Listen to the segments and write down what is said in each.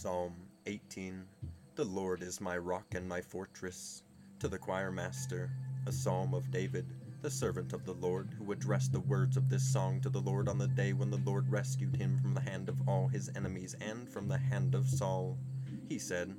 Psalm 18 The Lord is my rock and my fortress. To the choir master, a psalm of David, the servant of the Lord, who addressed the words of this song to the Lord on the day when the Lord rescued him from the hand of all his enemies and from the hand of Saul. He said,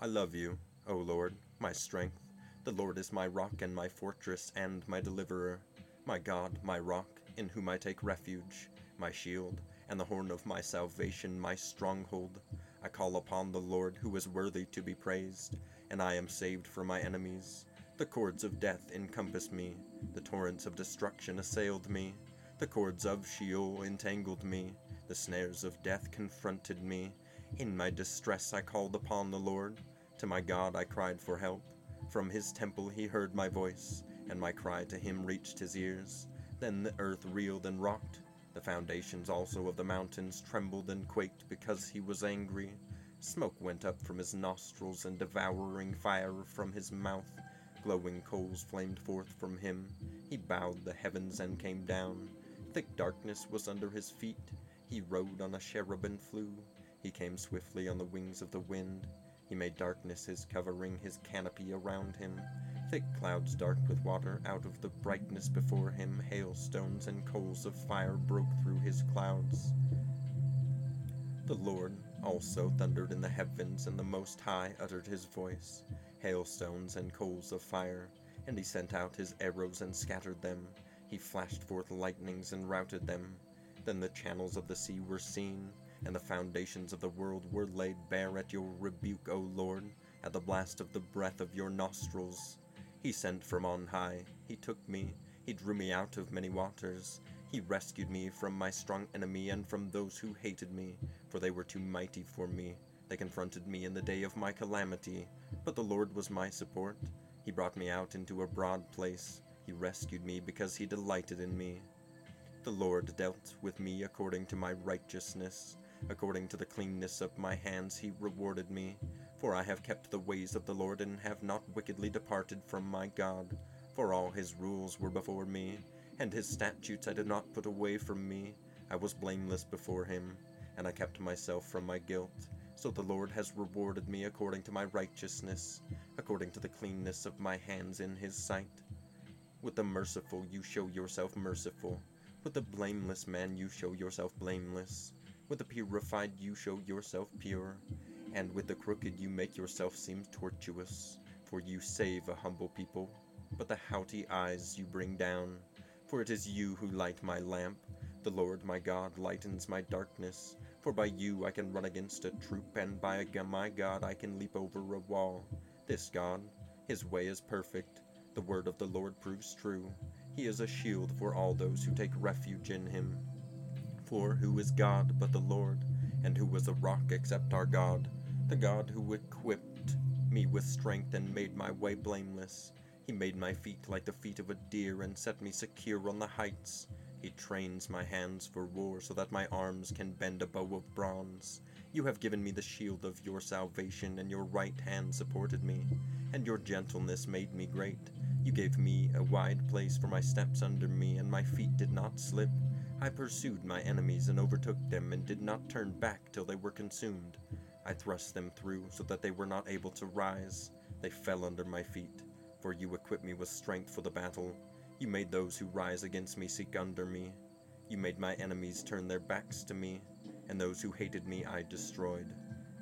I love you, O Lord, my strength. The Lord is my rock and my fortress and my deliverer, my God, my rock, in whom I take refuge, my shield and the horn of my salvation, my stronghold. I call upon the Lord, who is worthy to be praised, and I am saved from my enemies. The cords of death encompassed me, the torrents of destruction assailed me, the cords of Sheol entangled me, the snares of death confronted me. In my distress I called upon the Lord, to my God I cried for help. From his temple he heard my voice, and my cry to him reached his ears. Then the earth reeled and rocked the foundations also of the mountains trembled and quaked because he was angry. Smoke went up from his nostrils and devouring fire from his mouth. Glowing coals flamed forth from him. He bowed the heavens and came down. Thick darkness was under his feet. He rode on a cherub and flew. He came swiftly on the wings of the wind. He made darkness his covering, his canopy around him. Thick clouds dark with water out of the brightness before him. Hailstones and coals of fire broke through his clouds. The Lord also thundered in the heavens, and the Most High uttered his voice. Hailstones and coals of fire. And he sent out his arrows and scattered them. He flashed forth lightnings and routed them. Then the channels of the sea were seen and the foundations of the world were laid bare at your rebuke, O Lord, at the blast of the breath of your nostrils. He sent from on high, he took me, he drew me out of many waters. He rescued me from my strong enemy and from those who hated me, for they were too mighty for me. They confronted me in the day of my calamity, but the Lord was my support. He brought me out into a broad place. He rescued me because he delighted in me. The Lord dealt with me according to my righteousness. According to the cleanness of my hands he rewarded me. For I have kept the ways of the Lord, and have not wickedly departed from my God. For all his rules were before me, and his statutes I did not put away from me. I was blameless before him, and I kept myself from my guilt. So the Lord has rewarded me according to my righteousness, according to the cleanness of my hands in his sight. With the merciful you show yourself merciful, with the blameless man you show yourself blameless. With the purified you show yourself pure, and with the crooked you make yourself seem tortuous. For you save a humble people, but the haughty eyes you bring down. For it is you who light my lamp. The Lord my God lightens my darkness. For by you I can run against a troop, and by my God I can leap over a wall. This God, his way is perfect. The word of the Lord proves true. He is a shield for all those who take refuge in him. For who is God but the Lord? And who was a rock except our God? The God who equipped me with strength and made my way blameless. He made my feet like the feet of a deer and set me secure on the heights. He trains my hands for war so that my arms can bend a bow of bronze. You have given me the shield of your salvation, and your right hand supported me, and your gentleness made me great. You gave me a wide place for my steps under me, and my feet did not slip. I pursued my enemies and overtook them, and did not turn back till they were consumed. I thrust them through, so that they were not able to rise. They fell under my feet, for you equipped me with strength for the battle. You made those who rise against me seek under me. You made my enemies turn their backs to me and those who hated me I destroyed.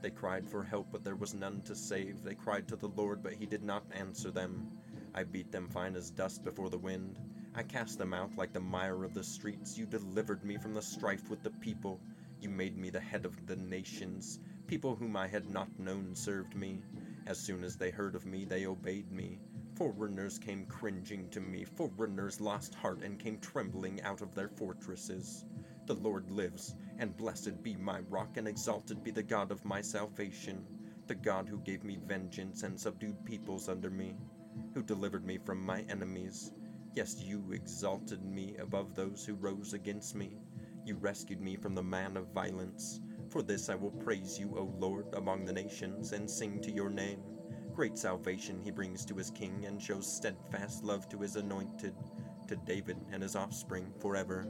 They cried for help, but there was none to save. They cried to the Lord, but he did not answer them. I beat them fine as dust before the wind. I cast them out like the mire of the streets. You delivered me from the strife with the people. You made me the head of the nations. People whom I had not known served me. As soon as they heard of me, they obeyed me. Foreigners came cringing to me. Foreigners lost heart and came trembling out of their fortresses. The Lord lives, and blessed be my rock, and exalted be the God of my salvation, the God who gave me vengeance and subdued peoples under me, who delivered me from my enemies. Yes, you exalted me above those who rose against me. You rescued me from the man of violence. For this I will praise you, O Lord, among the nations, and sing to your name. Great salvation he brings to his king, and shows steadfast love to his anointed, to David and his offspring forever.